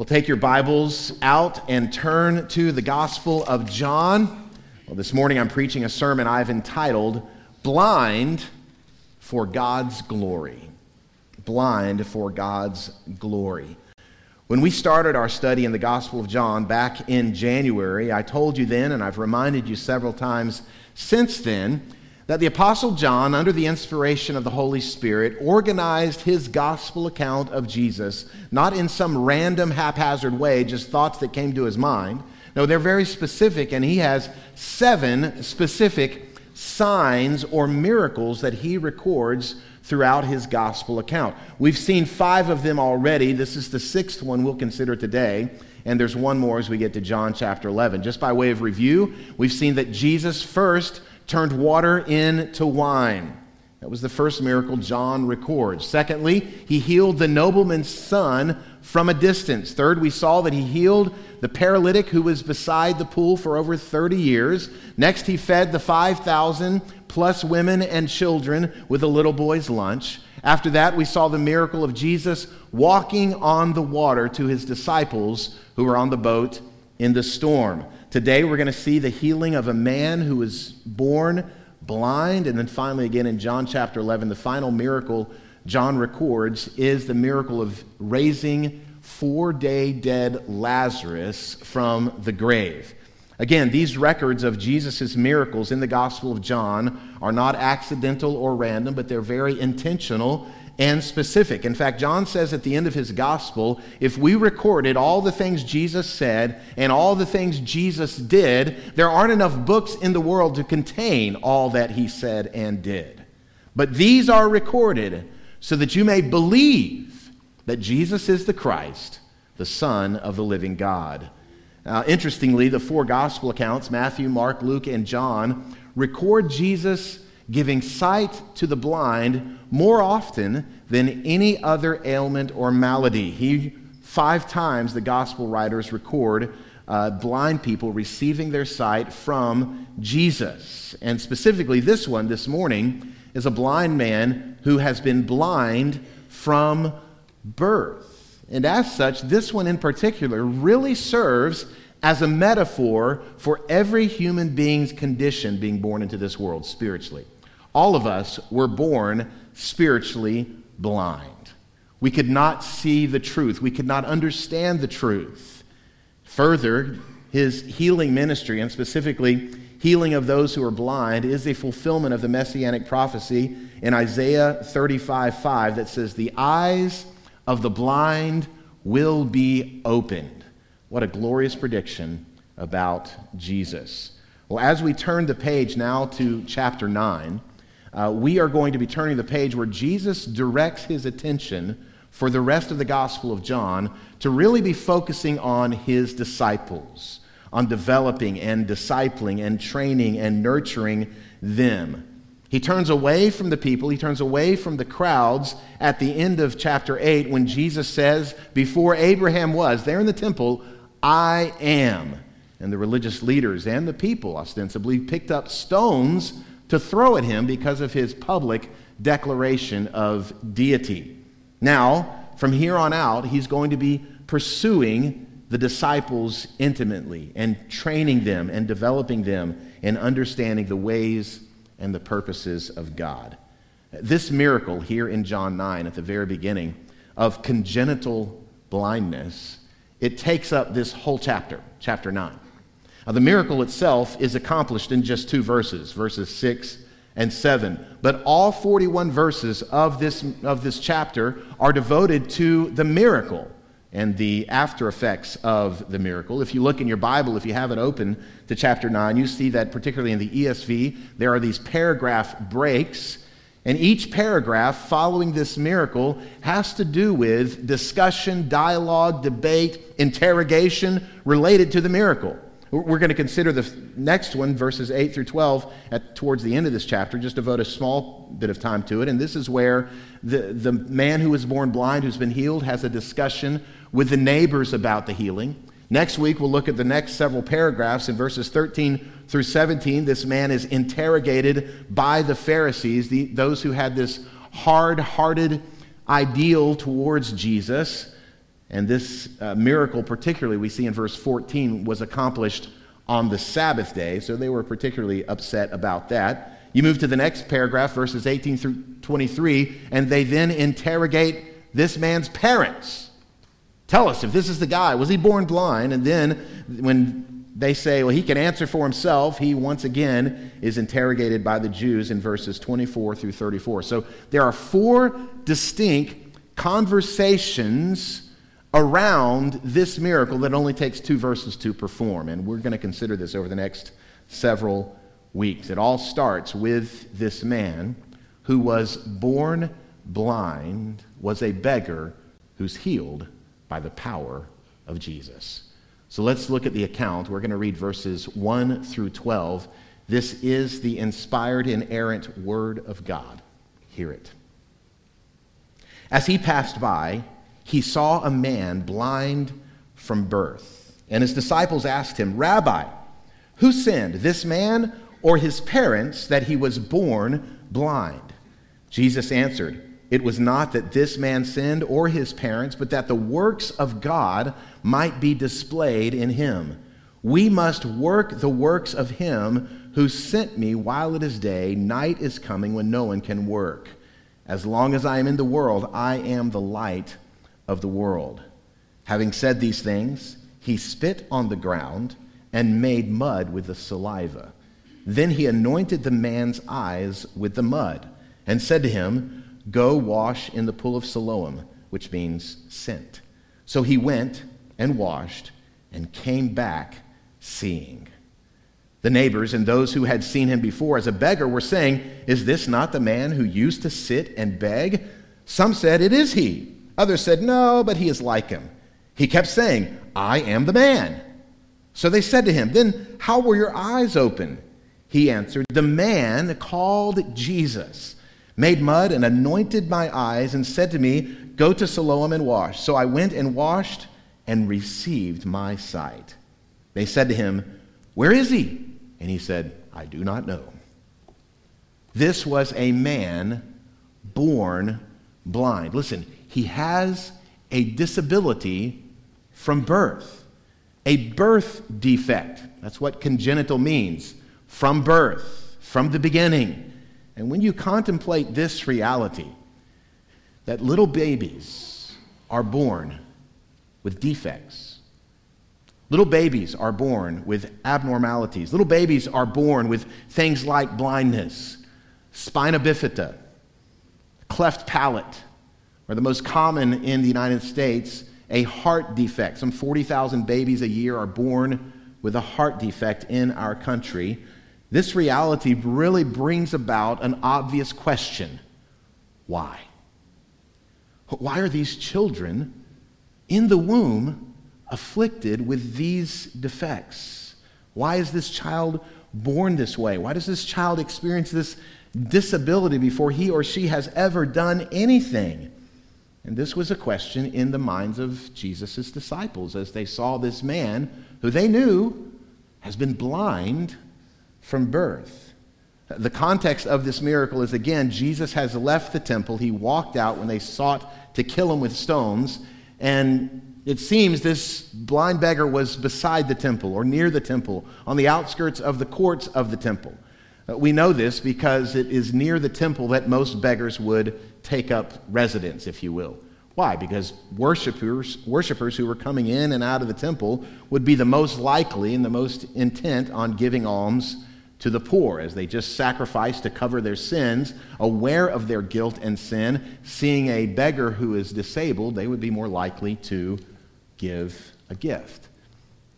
Well, take your Bibles out and turn to the Gospel of John. Well, this morning I'm preaching a sermon I've entitled Blind for God's Glory. Blind for God's Glory. When we started our study in the Gospel of John back in January, I told you then, and I've reminded you several times since then, that the Apostle John, under the inspiration of the Holy Spirit, organized his gospel account of Jesus, not in some random, haphazard way, just thoughts that came to his mind. No, they're very specific, and he has seven specific signs or miracles that he records throughout his gospel account. We've seen five of them already. This is the sixth one we'll consider today. And there's one more as we get to John chapter 11. Just by way of review, we've seen that Jesus first turned water into wine. That was the first miracle John records. Secondly, he healed the nobleman's son from a distance. Third, we saw that he healed the paralytic who was beside the pool for over 30 years. Next, he fed the 5,000 plus women and children with a little boy's lunch. After that, we saw the miracle of Jesus walking on the water to his disciples who were on the boat in the storm. Today we're going to see the healing of a man who was born blind. And then finally, again in John chapter 11, the final miracle John records is the miracle of raising four day dead Lazarus from the grave. Again, these records of Jesus' miracles in the Gospel of John are not accidental or random, but they're very intentional and specific. In fact, John says at the end of his gospel if we recorded all the things Jesus said and all the things Jesus did, there aren't enough books in the world to contain all that he said and did. But these are recorded so that you may believe that Jesus is the Christ, the Son of the living God. Uh, interestingly, the four gospel accounts Matthew, Mark, Luke, and John record Jesus giving sight to the blind more often than any other ailment or malady. He, five times, the gospel writers record uh, blind people receiving their sight from Jesus. And specifically, this one this morning is a blind man who has been blind from birth. And as such, this one in particular really serves as a metaphor for every human being's condition being born into this world spiritually. All of us were born spiritually blind. We could not see the truth, we could not understand the truth. Further, his healing ministry, and specifically healing of those who are blind, is a fulfillment of the messianic prophecy in Isaiah 35 5 that says, The eyes of the blind will be opened. What a glorious prediction about Jesus. Well, as we turn the page now to chapter 9, uh, we are going to be turning the page where Jesus directs his attention for the rest of the Gospel of John to really be focusing on his disciples, on developing and discipling and training and nurturing them. He turns away from the people, he turns away from the crowds at the end of chapter 8 when Jesus says, Before Abraham was, there in the temple, I am. And the religious leaders and the people ostensibly picked up stones to throw at him because of his public declaration of deity. Now, from here on out, he's going to be pursuing the disciples intimately and training them and developing them in understanding the ways and the purposes of God. This miracle here in John 9 at the very beginning of congenital blindness, it takes up this whole chapter, chapter 9. Now, the miracle itself is accomplished in just two verses, verses 6 and 7. But all 41 verses of this, of this chapter are devoted to the miracle and the after effects of the miracle. If you look in your Bible, if you have it open to chapter 9, you see that particularly in the ESV, there are these paragraph breaks. And each paragraph following this miracle has to do with discussion, dialogue, debate, interrogation related to the miracle. We're going to consider the next one, verses 8 through 12, at, towards the end of this chapter, just devote a small bit of time to it. And this is where the, the man who was born blind, who's been healed, has a discussion with the neighbors about the healing. Next week, we'll look at the next several paragraphs. In verses 13 through 17, this man is interrogated by the Pharisees, the, those who had this hard hearted ideal towards Jesus. And this uh, miracle, particularly, we see in verse 14, was accomplished on the Sabbath day, so they were particularly upset about that. You move to the next paragraph, verses 18 through 23, and they then interrogate this man's parents. Tell us if this is the guy. Was he born blind? And then when they say, well, he can answer for himself, he once again is interrogated by the Jews in verses 24 through 34. So there are four distinct conversations around this miracle that only takes two verses to perform. And we're going to consider this over the next several weeks. It all starts with this man who was born blind, was a beggar who's healed by the power of Jesus. So let's look at the account. We're going to read verses 1 through 12. This is the inspired, inerrant Word of God. Hear it. As he passed by, he saw a man blind from birth. And his disciples asked him, Rabbi, who sinned, this man or his parents, that he was born blind? Jesus answered, It was not that this man sinned or his parents, but that the works of God might be displayed in him. We must work the works of him who sent me while it is day. Night is coming when no one can work. As long as I am in the world, I am the light of the world. Having said these things, he spit on the ground and made mud with the saliva. Then he anointed the man's eyes with the mud and said to him, Go wash in the pool of Siloam, which means sent. So he went and washed and came back seeing. The neighbors and those who had seen him before as a beggar were saying, Is this not the man who used to sit and beg? Some said, It is he. Others said, No, but he is like him. He kept saying, I am the man. So they said to him, Then how were your eyes open? He answered, The man called Jesus made mud and anointed my eyes and said to me, Go to Siloam and wash. So I went and washed and received my sight. They said to him, Where is he? And he said, I do not know. This was a man born blind. Listen, he has a disability from birth, a birth defect. That's what congenital means from birth, from the beginning. And when you contemplate this reality, that little babies are born with defects. Little babies are born with abnormalities. Little babies are born with things like blindness, spina bifida, cleft palate, or the most common in the United States, a heart defect. Some 40,000 babies a year are born with a heart defect in our country. This reality really brings about an obvious question why? Why are these children in the womb afflicted with these defects? Why is this child born this way? Why does this child experience this disability before he or she has ever done anything? And this was a question in the minds of Jesus' disciples as they saw this man who they knew has been blind from birth. The context of this miracle is again, Jesus has left the temple. He walked out when they sought to kill him with stones. And it seems this blind beggar was beside the temple or near the temple, on the outskirts of the courts of the temple. Uh, we know this because it is near the temple that most beggars would take up residence, if you will. Why? Because worshipers, worshipers who were coming in and out of the temple would be the most likely and the most intent on giving alms to the poor as they just sacrificed to cover their sins, aware of their guilt and sin. Seeing a beggar who is disabled, they would be more likely to give a gift.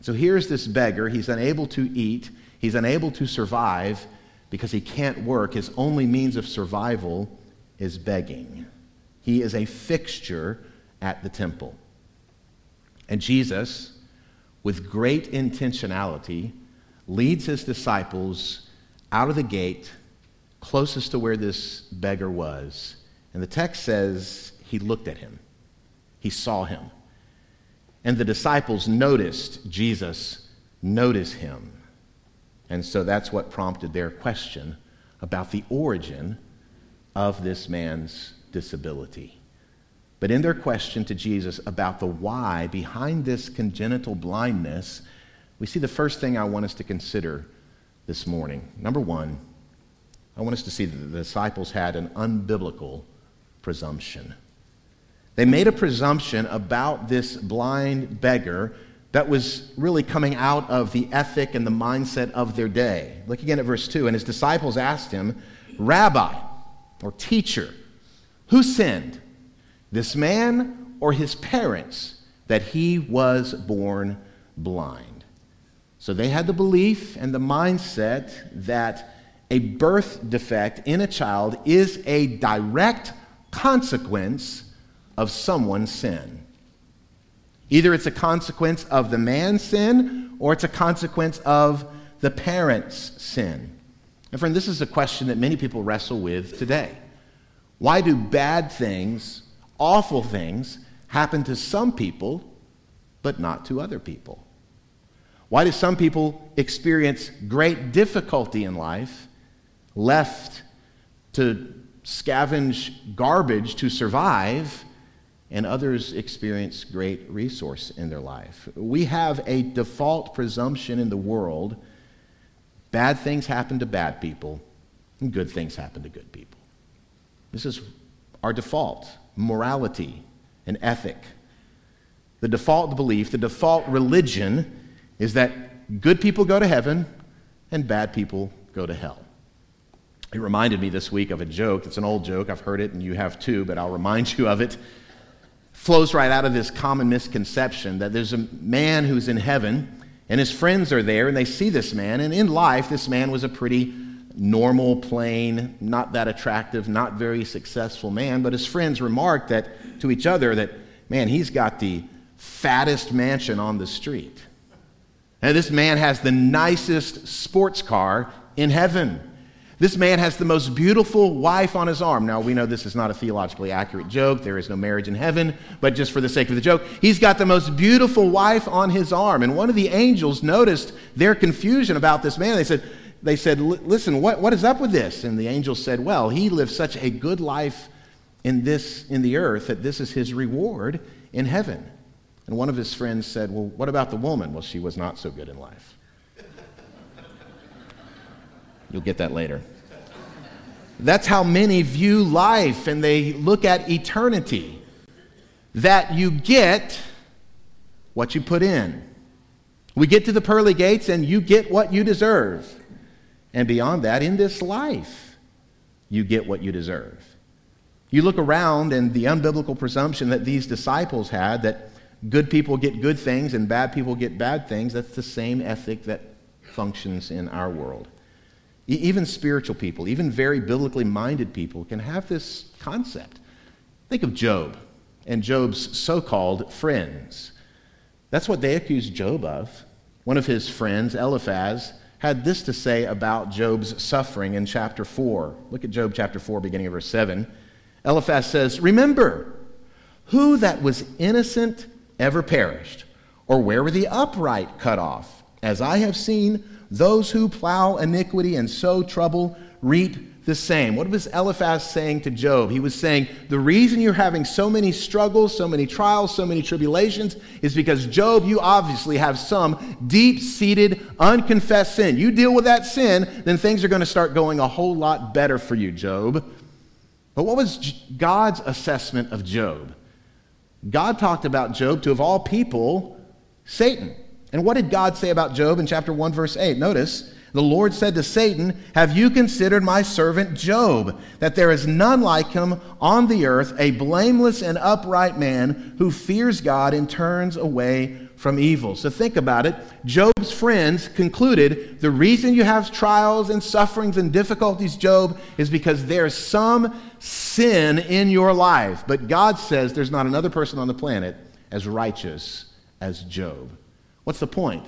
So here's this beggar. He's unable to eat, he's unable to survive because he can't work. His only means of survival is begging. He is a fixture at the temple. And Jesus, with great intentionality, leads his disciples out of the gate closest to where this beggar was. And the text says he looked at him, he saw him. And the disciples noticed Jesus notice him. And so that's what prompted their question about the origin of this man's disability. But in their question to Jesus about the why behind this congenital blindness, we see the first thing I want us to consider this morning. Number one, I want us to see that the disciples had an unbiblical presumption. They made a presumption about this blind beggar that was really coming out of the ethic and the mindset of their day. Look again at verse 2. And his disciples asked him, Rabbi, or teacher, who sinned? this man or his parents, that he was born blind. So they had the belief and the mindset that a birth defect in a child is a direct consequence of someone's sin. Either it's a consequence of the man's sin or it's a consequence of the parent's sin. And friend, this is a question that many people wrestle with today. Why do bad things awful things happen to some people, but not to other people? Why do some people experience great difficulty in life, left to scavenge garbage to survive, and others experience great resource in their life? We have a default presumption in the world bad things happen to bad people, and good things happen to good people. This is our default morality and ethic. The default belief, the default religion is that good people go to heaven and bad people go to hell. It reminded me this week of a joke. It's an old joke. I've heard it and you have too, but I'll remind you of it. Flows right out of this common misconception that there's a man who's in heaven and his friends are there and they see this man, and in life, this man was a pretty normal, plain, not that attractive, not very successful man. But his friends remarked that to each other that, man, he's got the fattest mansion on the street. And this man has the nicest sports car in heaven. This man has the most beautiful wife on his arm. Now, we know this is not a theologically accurate joke. There is no marriage in heaven, but just for the sake of the joke, he's got the most beautiful wife on his arm. And one of the angels noticed their confusion about this man. They said, they said, Listen, what, what is up with this? And the angel said, Well, he lived such a good life in, this, in the earth that this is his reward in heaven. And one of his friends said, Well, what about the woman? Well, she was not so good in life. You'll get that later. That's how many view life and they look at eternity. That you get what you put in. We get to the pearly gates and you get what you deserve. And beyond that, in this life, you get what you deserve. You look around, and the unbiblical presumption that these disciples had that good people get good things and bad people get bad things, that's the same ethic that functions in our world. even spiritual people, even very biblically minded people, can have this concept. Think of Job and Job's so called friends. That's what they accused Job of. One of his friends, Eliphaz, had this to say about Job's suffering in chapter 4. Look at Job chapter 4, beginning of verse 7. Eliphaz says, Remember, who that was innocent ever perished, or where were the upright cut off? As I have seen, those who plow iniquity and sow trouble reap the same. What was Eliphaz saying to Job? He was saying, The reason you're having so many struggles, so many trials, so many tribulations is because, Job, you obviously have some deep seated, unconfessed sin. You deal with that sin, then things are going to start going a whole lot better for you, Job. But what was God's assessment of Job? God talked about Job to, of all people, Satan. And what did God say about Job in chapter 1, verse 8? Notice, the Lord said to Satan, Have you considered my servant Job, that there is none like him on the earth, a blameless and upright man who fears God and turns away from evil? So think about it. Job's friends concluded the reason you have trials and sufferings and difficulties, Job, is because there's some sin in your life. But God says there's not another person on the planet as righteous as Job. What's the point?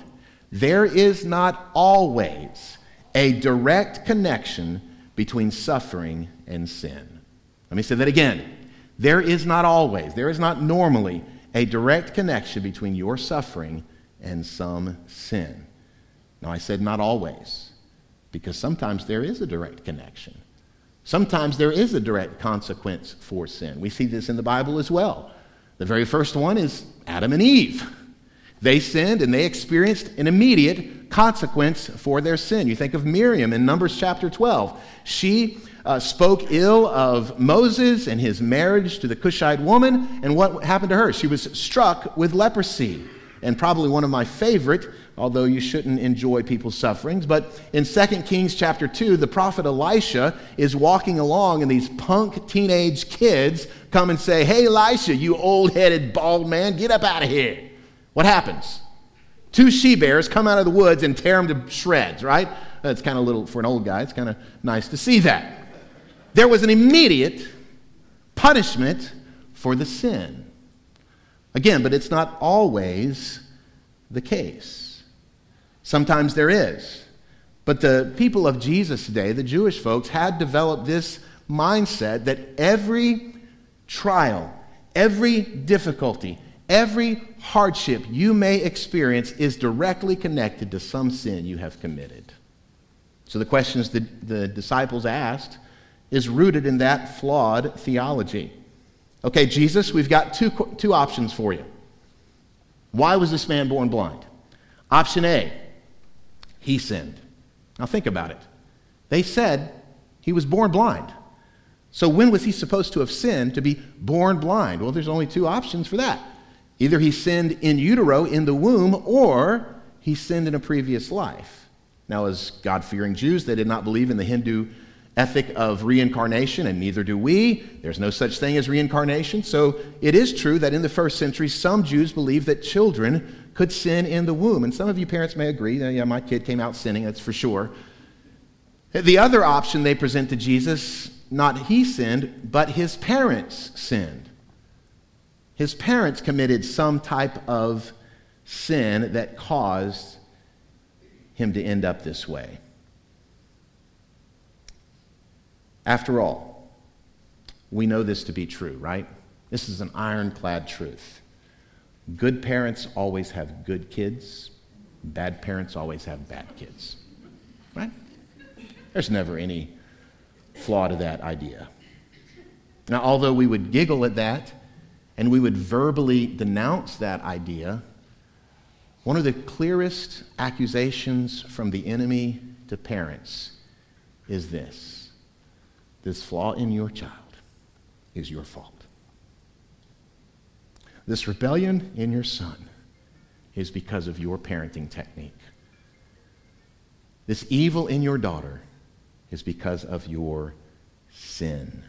There is not always a direct connection between suffering and sin. Let me say that again. There is not always, there is not normally a direct connection between your suffering and some sin. Now, I said not always, because sometimes there is a direct connection. Sometimes there is a direct consequence for sin. We see this in the Bible as well. The very first one is Adam and Eve. They sinned and they experienced an immediate consequence for their sin. You think of Miriam in Numbers chapter 12. She uh, spoke ill of Moses and his marriage to the Cushite woman, and what happened to her? She was struck with leprosy. And probably one of my favorite, although you shouldn't enjoy people's sufferings, but in 2 Kings chapter 2, the prophet Elisha is walking along, and these punk teenage kids come and say, Hey, Elisha, you old headed bald man, get up out of here. What happens? Two she bears come out of the woods and tear him to shreds, right? That's kind of little for an old guy. It's kind of nice to see that. There was an immediate punishment for the sin. Again, but it's not always the case. Sometimes there is. But the people of Jesus today, the Jewish folks, had developed this mindset that every trial, every difficulty, Every hardship you may experience is directly connected to some sin you have committed. So the questions that the disciples asked is rooted in that flawed theology. Okay, Jesus, we've got two, two options for you. Why was this man born blind? Option A, he sinned. Now think about it. They said he was born blind. So when was he supposed to have sinned to be born blind? Well, there's only two options for that. Either he sinned in utero, in the womb, or he sinned in a previous life. Now, as God fearing Jews, they did not believe in the Hindu ethic of reincarnation, and neither do we. There's no such thing as reincarnation. So it is true that in the first century, some Jews believed that children could sin in the womb. And some of you parents may agree, yeah, my kid came out sinning, that's for sure. The other option they present to Jesus, not he sinned, but his parents sinned. His parents committed some type of sin that caused him to end up this way. After all, we know this to be true, right? This is an ironclad truth. Good parents always have good kids, bad parents always have bad kids, right? There's never any flaw to that idea. Now, although we would giggle at that, and we would verbally denounce that idea, one of the clearest accusations from the enemy to parents is this this flaw in your child is your fault. This rebellion in your son is because of your parenting technique. This evil in your daughter is because of your sin.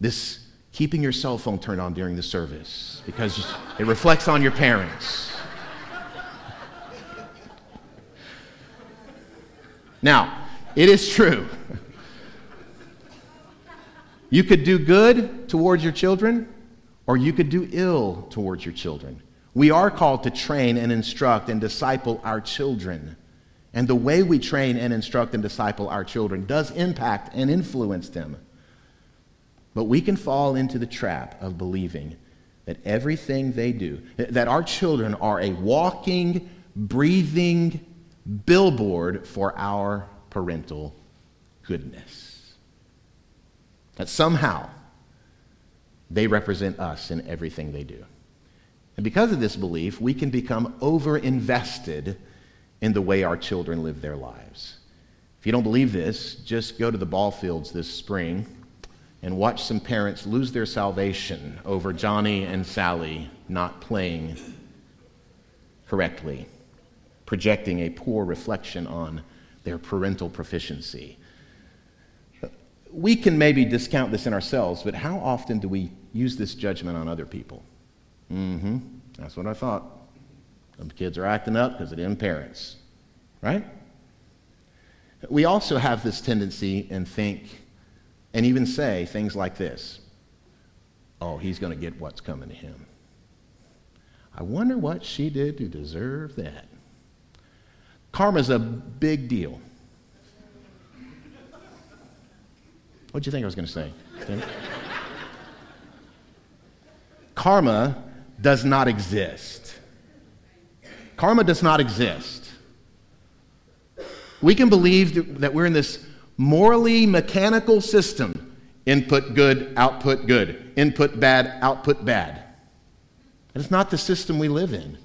This keeping your cell phone turned on during the service because it reflects on your parents. Now, it is true. You could do good towards your children, or you could do ill towards your children. We are called to train and instruct and disciple our children. And the way we train and instruct and disciple our children does impact and influence them. But we can fall into the trap of believing that everything they do, that our children are a walking, breathing billboard for our parental goodness. That somehow they represent us in everything they do. And because of this belief, we can become over invested in the way our children live their lives. If you don't believe this, just go to the ball fields this spring and watch some parents lose their salvation over Johnny and Sally not playing correctly, projecting a poor reflection on their parental proficiency. We can maybe discount this in ourselves, but how often do we use this judgment on other people? Mm hmm. That's what I thought. Some kids are acting up because of them parents, right? We also have this tendency and think and even say things like this Oh, he's going to get what's coming to him. I wonder what she did to deserve that. Karma's a big deal. What'd you think I was going to say? Karma does not exist. Karma does not exist. We can believe that we're in this morally mechanical system input good, output good, input bad, output bad. That is not the system we live in.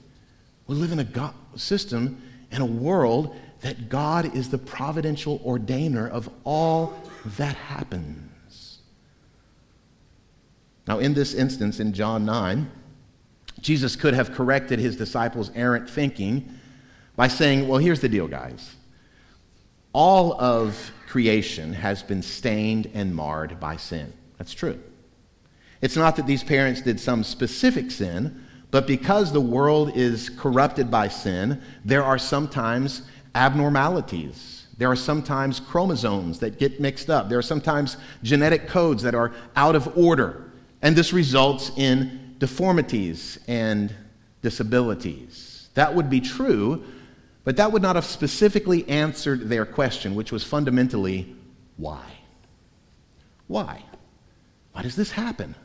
We live in a God system and a world that God is the providential ordainer of all that happens. Now, in this instance, in John 9, Jesus could have corrected his disciples' errant thinking by saying, Well, here's the deal, guys. All of creation has been stained and marred by sin. That's true. It's not that these parents did some specific sin, but because the world is corrupted by sin, there are sometimes abnormalities. There are sometimes chromosomes that get mixed up. There are sometimes genetic codes that are out of order. And this results in deformities and disabilities. That would be true, but that would not have specifically answered their question, which was fundamentally why? Why? Why does this happen?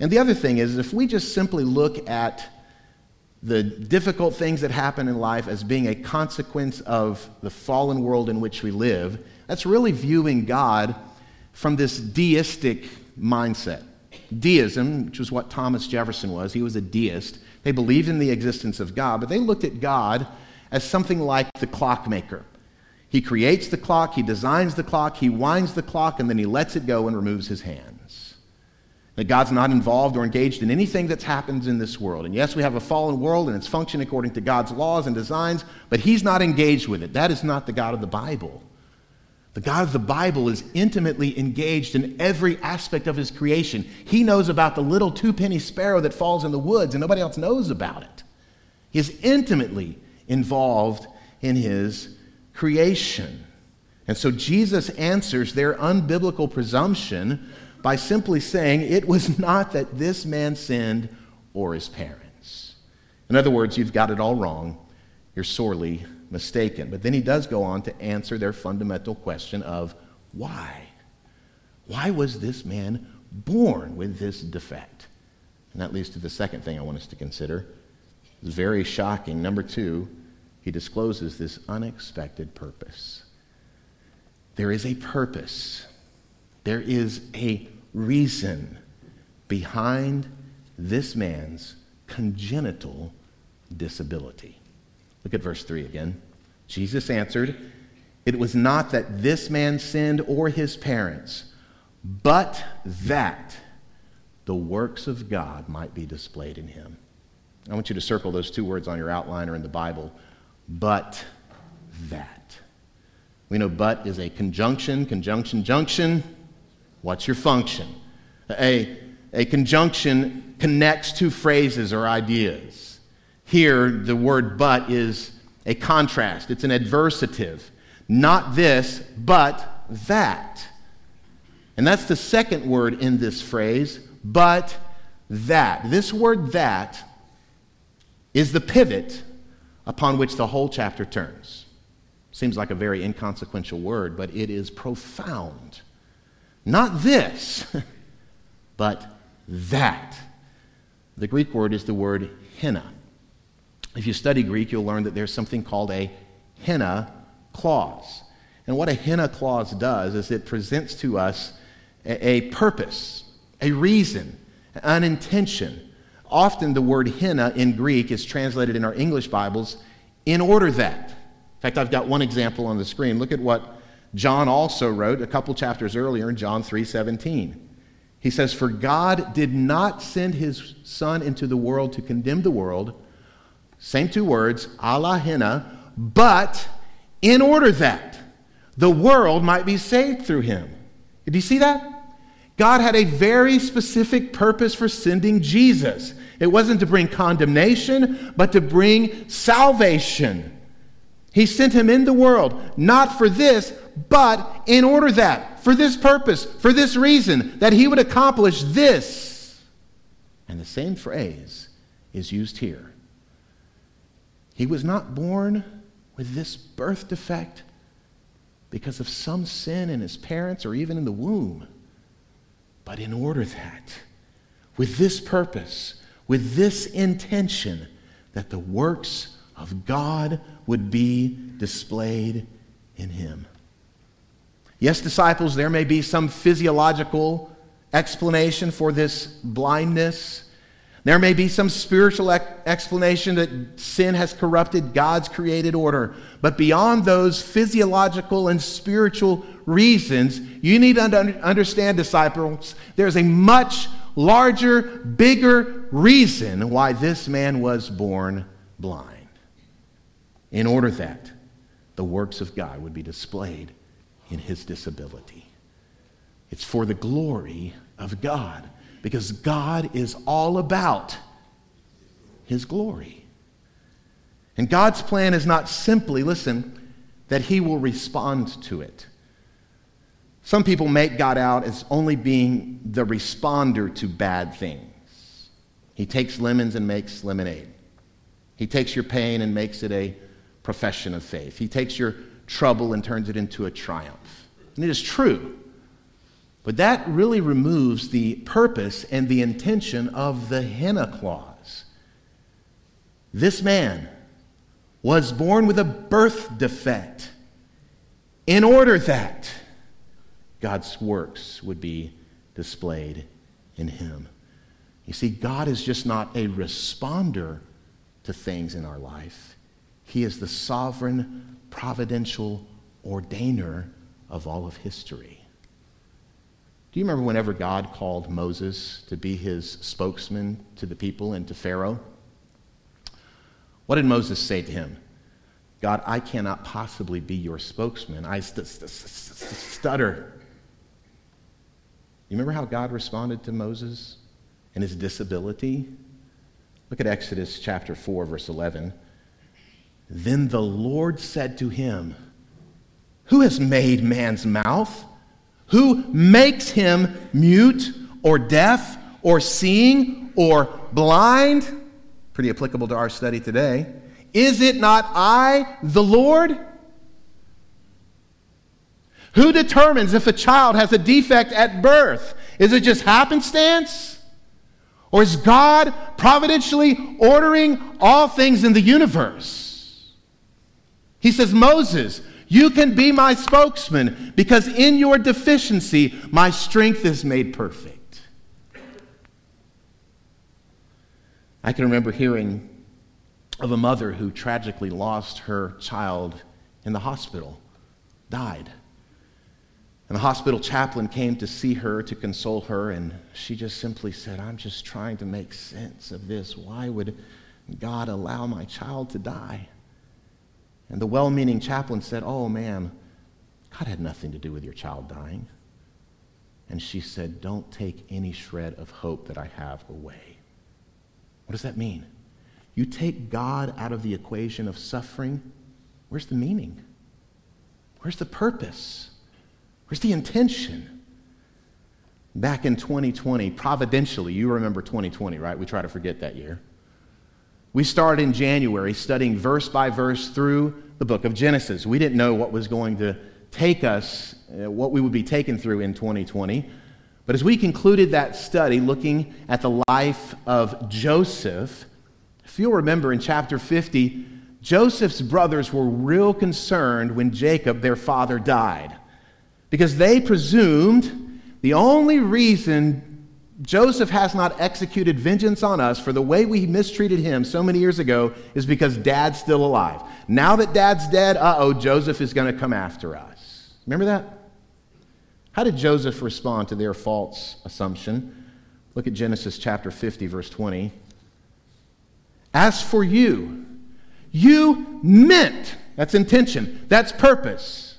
And the other thing is, if we just simply look at the difficult things that happen in life as being a consequence of the fallen world in which we live, that's really viewing God from this deistic mindset. Deism, which was what Thomas Jefferson was, he was a deist. They believed in the existence of God, but they looked at God as something like the clockmaker. He creates the clock, he designs the clock, he winds the clock, and then he lets it go and removes his hands. that God's not involved or engaged in anything that happens in this world. And yes, we have a fallen world and it's functioning according to God's laws and designs, but He's not engaged with it. That is not the God of the Bible. The God of the Bible is intimately engaged in every aspect of His creation. He knows about the little two penny sparrow that falls in the woods, and nobody else knows about it. He is intimately involved in His creation. And so Jesus answers their unbiblical presumption by simply saying it was not that this man sinned or his parents. In other words, you've got it all wrong. You're sorely mistaken. But then he does go on to answer their fundamental question of why? Why was this man born with this defect? And that leads to the second thing I want us to consider. It's very shocking. Number two, he discloses this unexpected purpose. There is a purpose there is a reason behind this man's congenital disability. Look at verse 3 again. Jesus answered, It was not that this man sinned or his parents, but that the works of God might be displayed in him. I want you to circle those two words on your outline or in the Bible. But that. We know but is a conjunction, conjunction, junction. What's your function? A, a conjunction connects two phrases or ideas. Here, the word but is a contrast, it's an adversative. Not this, but that. And that's the second word in this phrase, but that. This word that is the pivot upon which the whole chapter turns. Seems like a very inconsequential word, but it is profound. Not this, but that. The Greek word is the word hina. If you study Greek, you'll learn that there's something called a hina clause. And what a hina clause does is it presents to us a, a purpose, a reason, an intention. Often the word hina in Greek is translated in our English Bibles in order that. In fact, I've got one example on the screen. Look at what John also wrote a couple chapters earlier in John 3:17. He says, "For God did not send his son into the world to condemn the world, same two words, alla hina, but in order that the world might be saved through him." Did you see that? God had a very specific purpose for sending Jesus. It wasn't to bring condemnation, but to bring salvation. He sent him in the world, not for this, but in order that, for this purpose, for this reason, that he would accomplish this. And the same phrase is used here. He was not born with this birth defect because of some sin in his parents or even in the womb, but in order that, with this purpose, with this intention, that the works of God would be displayed in him. Yes, disciples, there may be some physiological explanation for this blindness. There may be some spiritual explanation that sin has corrupted God's created order. But beyond those physiological and spiritual reasons, you need to understand, disciples, there's a much larger, bigger reason why this man was born blind. In order that the works of God would be displayed in his disability. It's for the glory of God because God is all about his glory. And God's plan is not simply, listen, that he will respond to it. Some people make God out as only being the responder to bad things. He takes lemons and makes lemonade. He takes your pain and makes it a profession of faith. He takes your trouble and turns it into a triumph. And it is true. But that really removes the purpose and the intention of the hina clause. This man was born with a birth defect in order that God's works would be displayed in him. You see, God is just not a responder to things in our life, He is the sovereign, providential ordainer of all of history. Do you remember whenever God called Moses to be his spokesman to the people and to Pharaoh? What did Moses say to him? God, I cannot possibly be your spokesman. I st- st- st- stutter. You remember how God responded to Moses and his disability? Look at Exodus chapter 4, verse 11. Then the Lord said to him, Who has made man's mouth? Who makes him mute or deaf or seeing or blind? Pretty applicable to our study today. Is it not I, the Lord? Who determines if a child has a defect at birth? Is it just happenstance? Or is God providentially ordering all things in the universe? He says, Moses, you can be my spokesman because in your deficiency, my strength is made perfect. I can remember hearing of a mother who tragically lost her child in the hospital, died. And the hospital chaplain came to see her to console her, and she just simply said, I'm just trying to make sense of this. Why would God allow my child to die? And the well meaning chaplain said, Oh, ma'am, God had nothing to do with your child dying. And she said, Don't take any shred of hope that I have away. What does that mean? You take God out of the equation of suffering, where's the meaning? Where's the purpose? Where's the intention? Back in 2020, providentially, you remember 2020, right? We try to forget that year. We started in January studying verse by verse through the book of Genesis. We didn't know what was going to take us, uh, what we would be taken through in 2020. But as we concluded that study, looking at the life of Joseph, if you'll remember in chapter 50, Joseph's brothers were real concerned when Jacob, their father, died because they presumed the only reason Joseph has not executed vengeance on us for the way we mistreated him so many years ago is because dad's still alive. Now that dad's dead, uh oh, Joseph is going to come after us. Remember that? How did Joseph respond to their false assumption? Look at Genesis chapter 50, verse 20. As for you, you meant, that's intention, that's purpose.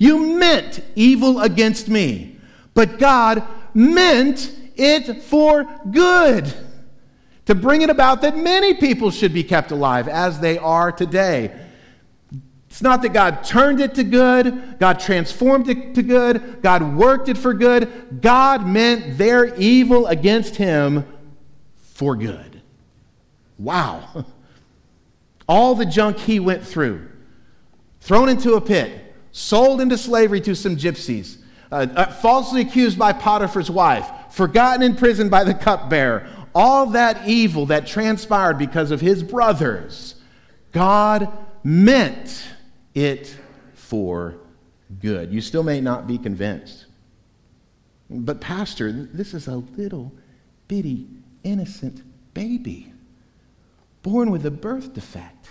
You meant evil against me, but God meant it for good, to bring it about that many people should be kept alive as they are today. It's not that God turned it to good, God transformed it to good, God worked it for good. God meant their evil against him for good. Wow. All the junk he went through, thrown into a pit, sold into slavery to some gypsies, uh, uh, falsely accused by Potiphar's wife, forgotten in prison by the cupbearer, all that evil that transpired because of his brothers, God meant it for good. You still may not be convinced. But, Pastor, this is a little bitty, innocent baby born with a birth defect,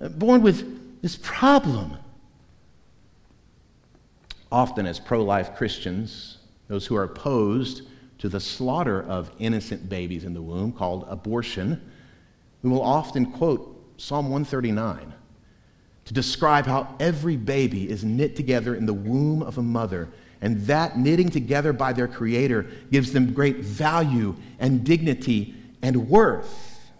uh, born with this problem. Often, as pro life Christians, those who are opposed to the slaughter of innocent babies in the womb, called abortion, we will often quote Psalm 139 to describe how every baby is knit together in the womb of a mother, and that knitting together by their Creator gives them great value and dignity and worth.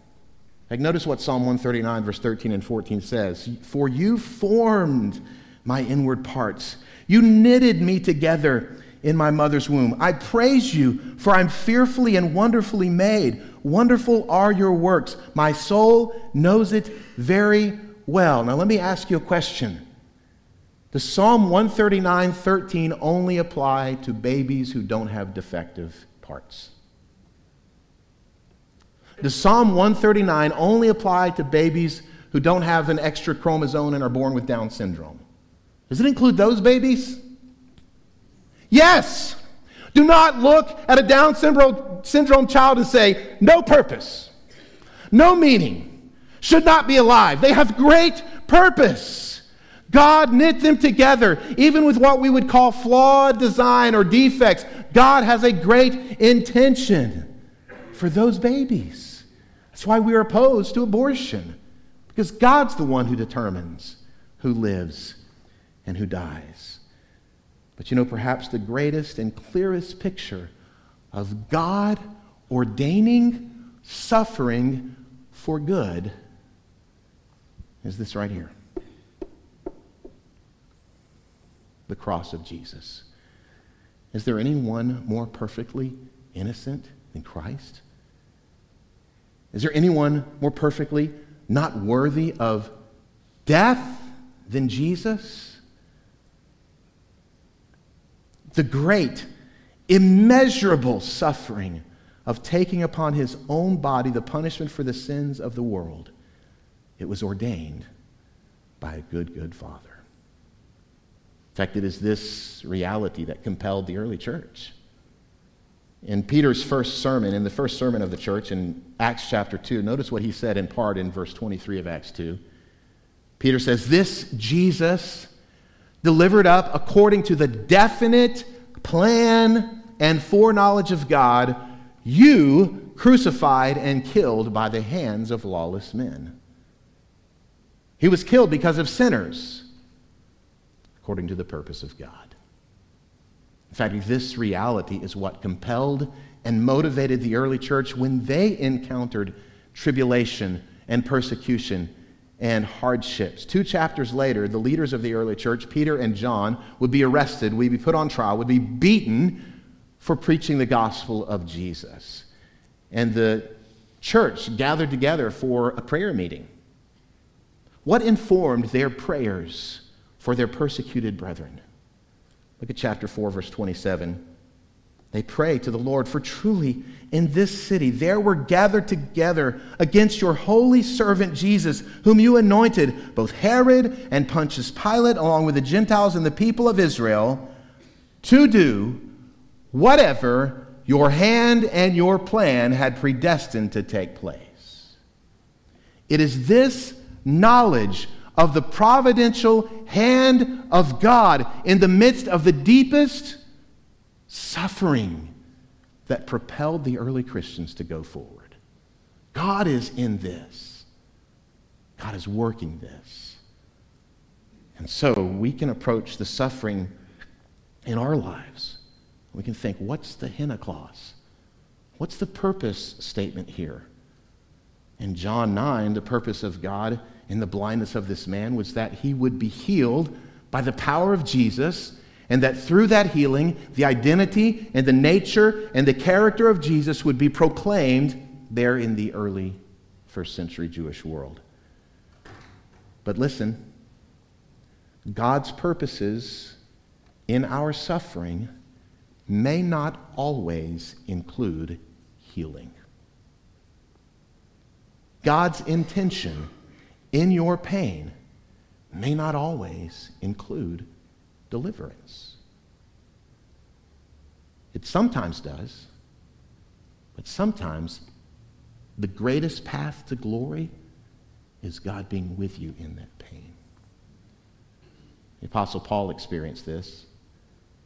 Like, notice what Psalm 139, verse 13 and 14 says For you formed my inward parts, you knitted me together in my mother's womb. I praise you, for I'm fearfully and wonderfully made. Wonderful are your works. My soul knows it very well. Now, let me ask you a question. Does Psalm 139 13 only apply to babies who don't have defective parts? Does Psalm 139 only apply to babies who don't have an extra chromosome and are born with Down syndrome? Does it include those babies? Yes. Do not look at a Down syndrome, syndrome child and say, no purpose, no meaning should not be alive. They have great purpose. God knit them together, even with what we would call flawed design or defects. God has a great intention for those babies. That's why we are opposed to abortion, because God's the one who determines who lives and who dies. But you know, perhaps the greatest and clearest picture of God ordaining suffering for good is this right here the cross of Jesus. Is there anyone more perfectly innocent than Christ? Is there anyone more perfectly not worthy of death than Jesus? The great, immeasurable suffering of taking upon his own body the punishment for the sins of the world it was ordained by a good, good Father. In fact, it is this reality that compelled the early church. In Peter's first sermon, in the first sermon of the church in Acts chapter 2, notice what he said in part in verse 23 of Acts 2. Peter says, This Jesus, delivered up according to the definite plan and foreknowledge of God, you crucified and killed by the hands of lawless men. He was killed because of sinners, according to the purpose of God. In fact, this reality is what compelled and motivated the early church when they encountered tribulation and persecution and hardships. Two chapters later, the leaders of the early church, Peter and John, would be arrested, would be put on trial, would be beaten for preaching the gospel of Jesus. And the church gathered together for a prayer meeting. What informed their prayers for their persecuted brethren? Look at chapter 4, verse 27. They pray to the Lord, for truly in this city there were gathered together against your holy servant Jesus, whom you anointed, both Herod and Pontius Pilate, along with the Gentiles and the people of Israel, to do whatever your hand and your plan had predestined to take place. It is this knowledge of the providential hand of God in the midst of the deepest suffering that propelled the early Christians to go forward. God is in this, God is working this. And so we can approach the suffering in our lives. We can think, what's the hina clause? What's the purpose statement here? In John 9, the purpose of God in the blindness of this man was that he would be healed by the power of Jesus, and that through that healing, the identity and the nature and the character of Jesus would be proclaimed there in the early first century Jewish world. But listen, God's purposes in our suffering may not always include healing. God's intention in your pain may not always include deliverance. It sometimes does, but sometimes the greatest path to glory is God being with you in that pain. The Apostle Paul experienced this.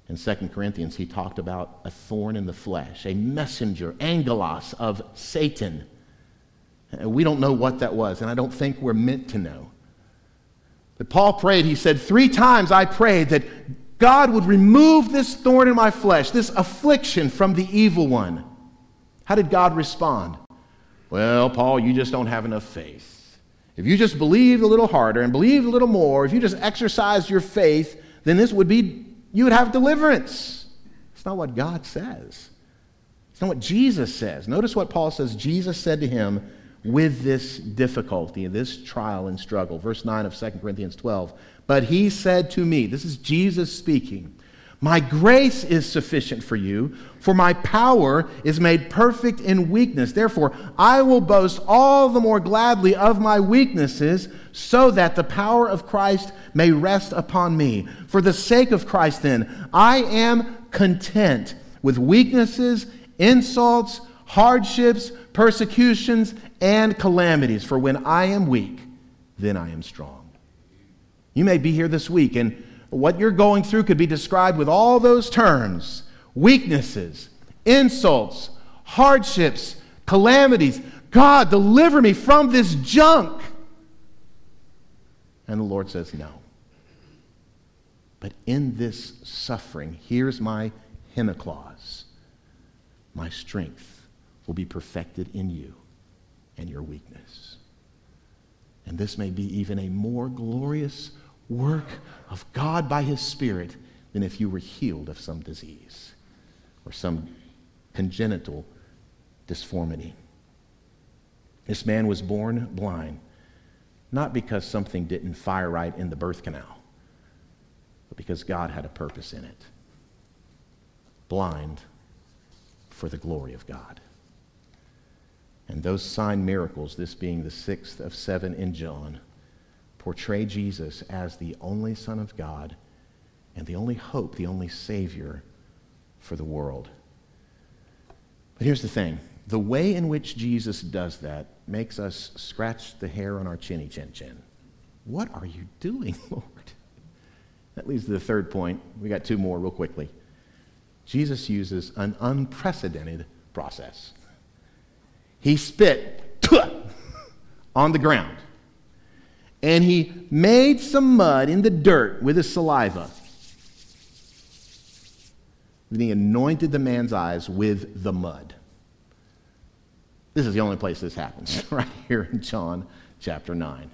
In 2 Corinthians, he talked about a thorn in the flesh, a messenger, angelos of Satan. We don't know what that was, and I don't think we're meant to know. But Paul prayed, he said, Three times I prayed that God would remove this thorn in my flesh, this affliction from the evil one. How did God respond? Well, Paul, you just don't have enough faith. If you just believed a little harder and believed a little more, if you just exercised your faith, then this would be, you would have deliverance. It's not what God says. It's not what Jesus says. Notice what Paul says Jesus said to him with this difficulty, this trial and struggle. Verse 9 of 2 Corinthians 12. But he said to me, this is Jesus speaking, My grace is sufficient for you, for my power is made perfect in weakness. Therefore, I will boast all the more gladly of my weaknesses, so that the power of Christ may rest upon me. For the sake of Christ, then, I am content with weaknesses, insults, hardships, persecutions, and calamities. For when I am weak, then I am strong. You may be here this week, and what you're going through could be described with all those terms weaknesses, insults, hardships, calamities. God, deliver me from this junk. And the Lord says, No. But in this suffering, here's my hina clause my strength will be perfected in you and your weakness. And this may be even a more glorious work of God by His Spirit than if you were healed of some disease or some congenital disformity. This man was born blind, not because something didn't fire right in the birth canal, but because God had a purpose in it. Blind for the glory of God. And those sign miracles, this being the sixth of seven in John, portray Jesus as the only Son of God and the only hope, the only Savior for the world. But here's the thing the way in which Jesus does that makes us scratch the hair on our chinny chin chin. What are you doing, Lord? That leads to the third point. We got two more real quickly. Jesus uses an unprecedented process. He spit on the ground and he made some mud in the dirt with his saliva. Then he anointed the man's eyes with the mud. This is the only place this happens, right here in John chapter 9.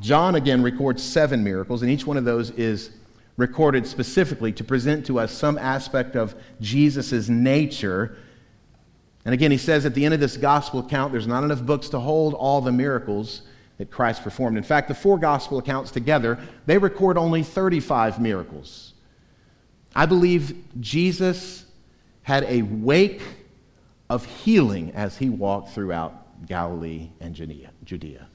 John again records seven miracles, and each one of those is recorded specifically to present to us some aspect of Jesus' nature. And again, he says at the end of this gospel account, there's not enough books to hold all the miracles that Christ performed. In fact, the four gospel accounts together, they record only 35 miracles. I believe Jesus had a wake of healing as he walked throughout Galilee and Judea.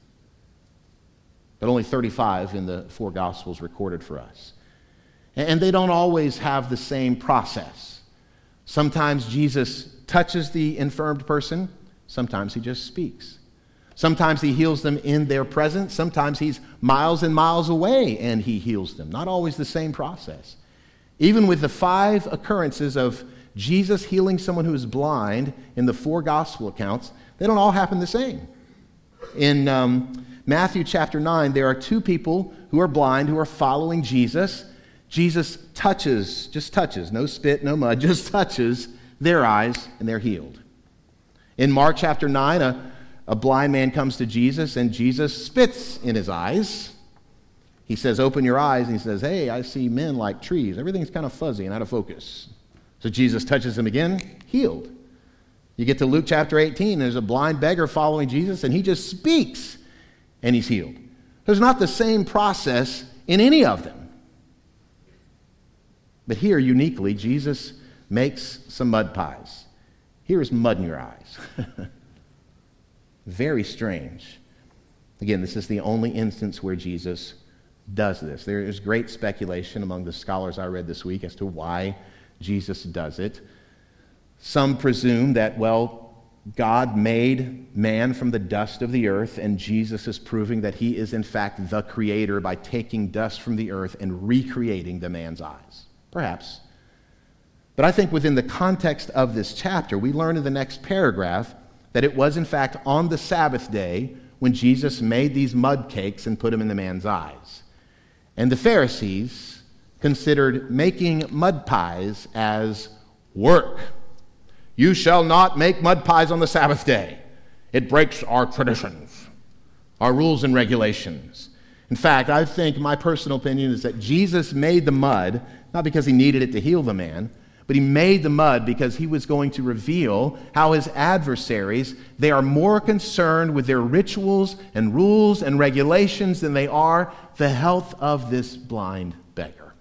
But only 35 in the four gospels recorded for us. And they don't always have the same process. Sometimes Jesus touches the infirmed person, sometimes he just speaks. Sometimes he heals them in their presence. Sometimes he's miles and miles away and he heals them. Not always the same process. Even with the five occurrences of Jesus healing someone who is blind in the four gospel accounts, they don't all happen the same. In um, Matthew chapter 9, there are two people who are blind who are following Jesus. Jesus touches, just touches, no spit, no mud, just touches their eyes and they're healed. In Mark chapter 9, a a blind man comes to Jesus and Jesus spits in his eyes. He says, Open your eyes. And he says, Hey, I see men like trees. Everything's kind of fuzzy and out of focus. So Jesus touches him again, healed. You get to Luke chapter 18, there's a blind beggar following Jesus, and he just speaks and he's healed. There's not the same process in any of them. But here, uniquely, Jesus makes some mud pies. Here is mud in your eyes. Very strange. Again, this is the only instance where Jesus does this. There is great speculation among the scholars I read this week as to why Jesus does it. Some presume that, well, God made man from the dust of the earth, and Jesus is proving that he is, in fact, the creator by taking dust from the earth and recreating the man's eyes. Perhaps. But I think within the context of this chapter, we learn in the next paragraph that it was, in fact, on the Sabbath day when Jesus made these mud cakes and put them in the man's eyes. And the Pharisees considered making mud pies as work. You shall not make mud pies on the Sabbath day. It breaks our traditions, our rules and regulations. In fact, I think my personal opinion is that Jesus made the mud not because he needed it to heal the man, but he made the mud because he was going to reveal how his adversaries they are more concerned with their rituals and rules and regulations than they are the health of this blind beggar.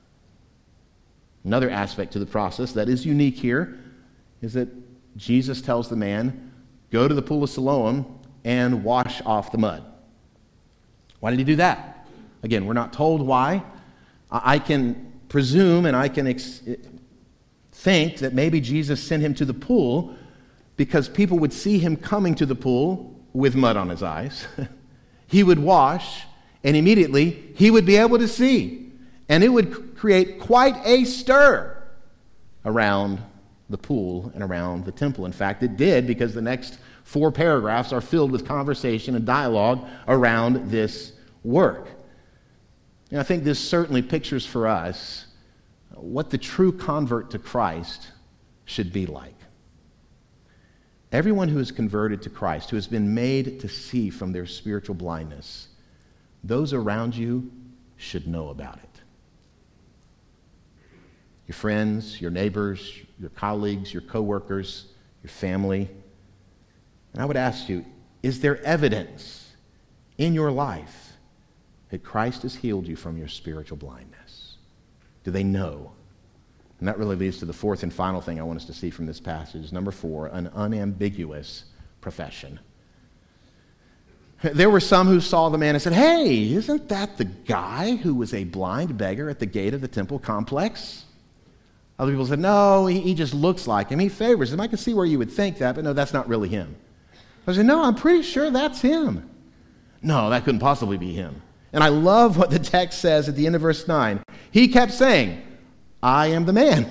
Another aspect to the process that is unique here is that Jesus tells the man, Go to the pool of Siloam and wash off the mud. Why did he do that? Again, we're not told why. I can presume and I can ex- think that maybe Jesus sent him to the pool because people would see him coming to the pool with mud on his eyes. he would wash, and immediately he would be able to see. And it would create quite a stir around the pool and around the temple. In fact, it did because the next four paragraphs are filled with conversation and dialogue around this work. And I think this certainly pictures for us what the true convert to Christ should be like. Everyone who is converted to Christ, who has been made to see from their spiritual blindness, those around you should know about it your friends, your neighbors, your colleagues, your coworkers, your family. And I would ask you, is there evidence in your life that Christ has healed you from your spiritual blindness? Do they know? And that really leads to the fourth and final thing I want us to see from this passage. Number four, an unambiguous profession. There were some who saw the man and said, Hey, isn't that the guy who was a blind beggar at the gate of the temple complex? Other people said, no, he, he just looks like him. He favors him. I can see where you would think that, but no, that's not really him. I said, no, I'm pretty sure that's him. No, that couldn't possibly be him. And I love what the text says at the end of verse 9. He kept saying, I am the man.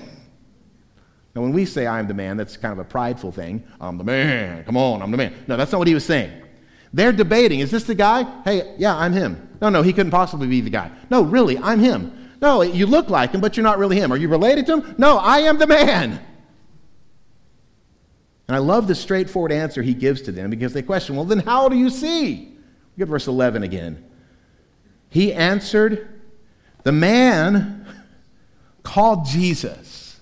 Now, when we say I am the man, that's kind of a prideful thing. I'm the man. Come on, I'm the man. No, that's not what he was saying. They're debating, is this the guy? Hey, yeah, I'm him. No, no, he couldn't possibly be the guy. No, really, I'm him. No, you look like him, but you're not really him. Are you related to him? No, I am the man. And I love the straightforward answer he gives to them because they question, well, then how do you see? Look at verse 11 again. He answered, The man called Jesus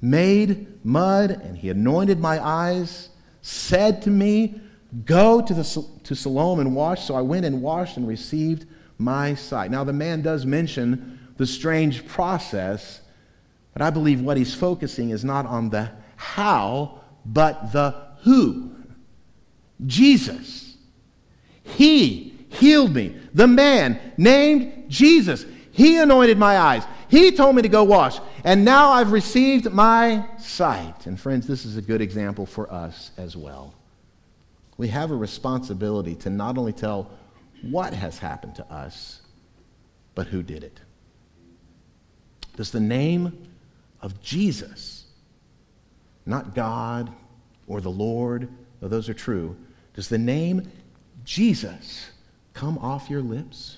made mud and he anointed my eyes, said to me, Go to, the, to Siloam and wash. So I went and washed and received my sight. Now, the man does mention the strange process, but I believe what he's focusing is not on the how, but the who. Jesus. He healed me. The man named Jesus. He anointed my eyes. He told me to go wash. And now I've received my sight. And friends, this is a good example for us as well. We have a responsibility to not only tell what has happened to us, but who did it. Does the name of Jesus, not God or the Lord, though those are true, does the name Jesus come off your lips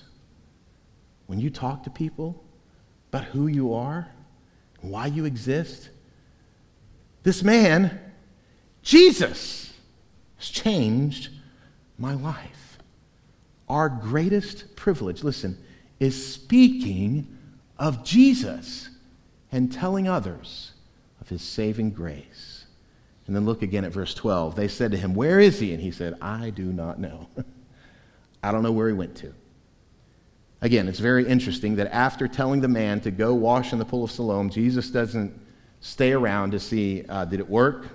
when you talk to people about who you are, why you exist? This man, Jesus, has changed my life. Our greatest privilege, listen, is speaking of Jesus and telling others of his saving grace. And then look again at verse 12. They said to him, Where is he? And he said, I do not know. I don't know where he went to. Again, it's very interesting that after telling the man to go wash in the pool of Siloam, Jesus doesn't stay around to see, uh, did it work?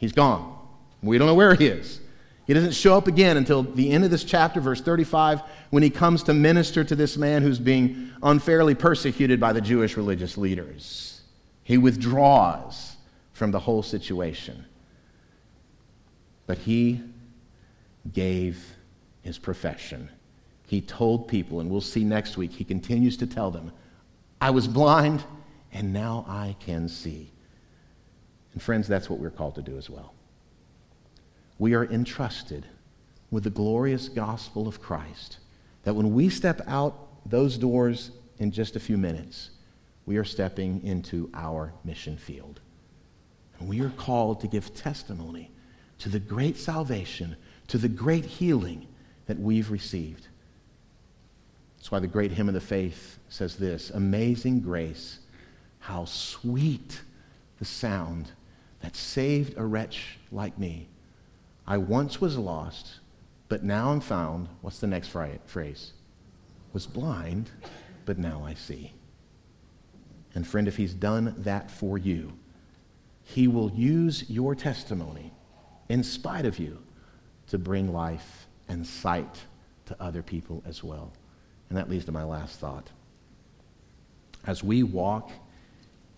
He's gone. We don't know where he is. He doesn't show up again until the end of this chapter, verse 35, when he comes to minister to this man who's being unfairly persecuted by the Jewish religious leaders. He withdraws from the whole situation. But he gave his profession. He told people, and we'll see next week, he continues to tell them, I was blind, and now I can see. And friends, that's what we're called to do as well we are entrusted with the glorious gospel of Christ. That when we step out those doors in just a few minutes, we are stepping into our mission field. And we are called to give testimony to the great salvation, to the great healing that we've received. That's why the great hymn of the faith says this Amazing grace, how sweet the sound that saved a wretch like me. I once was lost, but now I'm found. What's the next phrase? Was blind, but now I see. And friend, if he's done that for you, he will use your testimony, in spite of you, to bring life and sight to other people as well. And that leads to my last thought. As we walk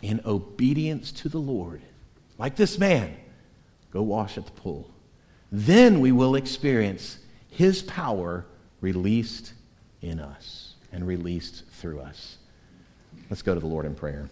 in obedience to the Lord, like this man, go wash at the pool then we will experience His power released in us and released through us. Let's go to the Lord in prayer.